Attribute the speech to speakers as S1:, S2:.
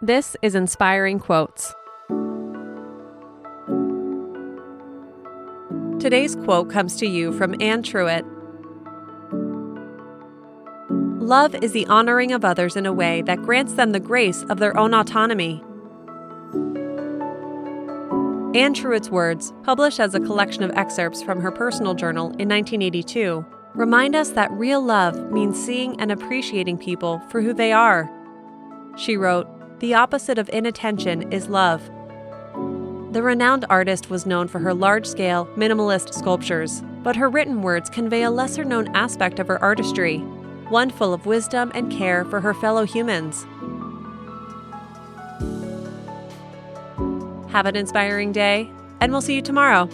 S1: This is Inspiring Quotes. Today's quote comes to you from Anne Truitt. Love is the honoring of others in a way that grants them the grace of their own autonomy. Anne Truitt's words, published as a collection of excerpts from her personal journal in 1982, remind us that real love means seeing and appreciating people for who they are. She wrote, The opposite of inattention is love. The renowned artist was known for her large scale, minimalist sculptures, but her written words convey a lesser known aspect of her artistry, one full of wisdom and care for her fellow humans. Have an inspiring day, and we'll see you tomorrow.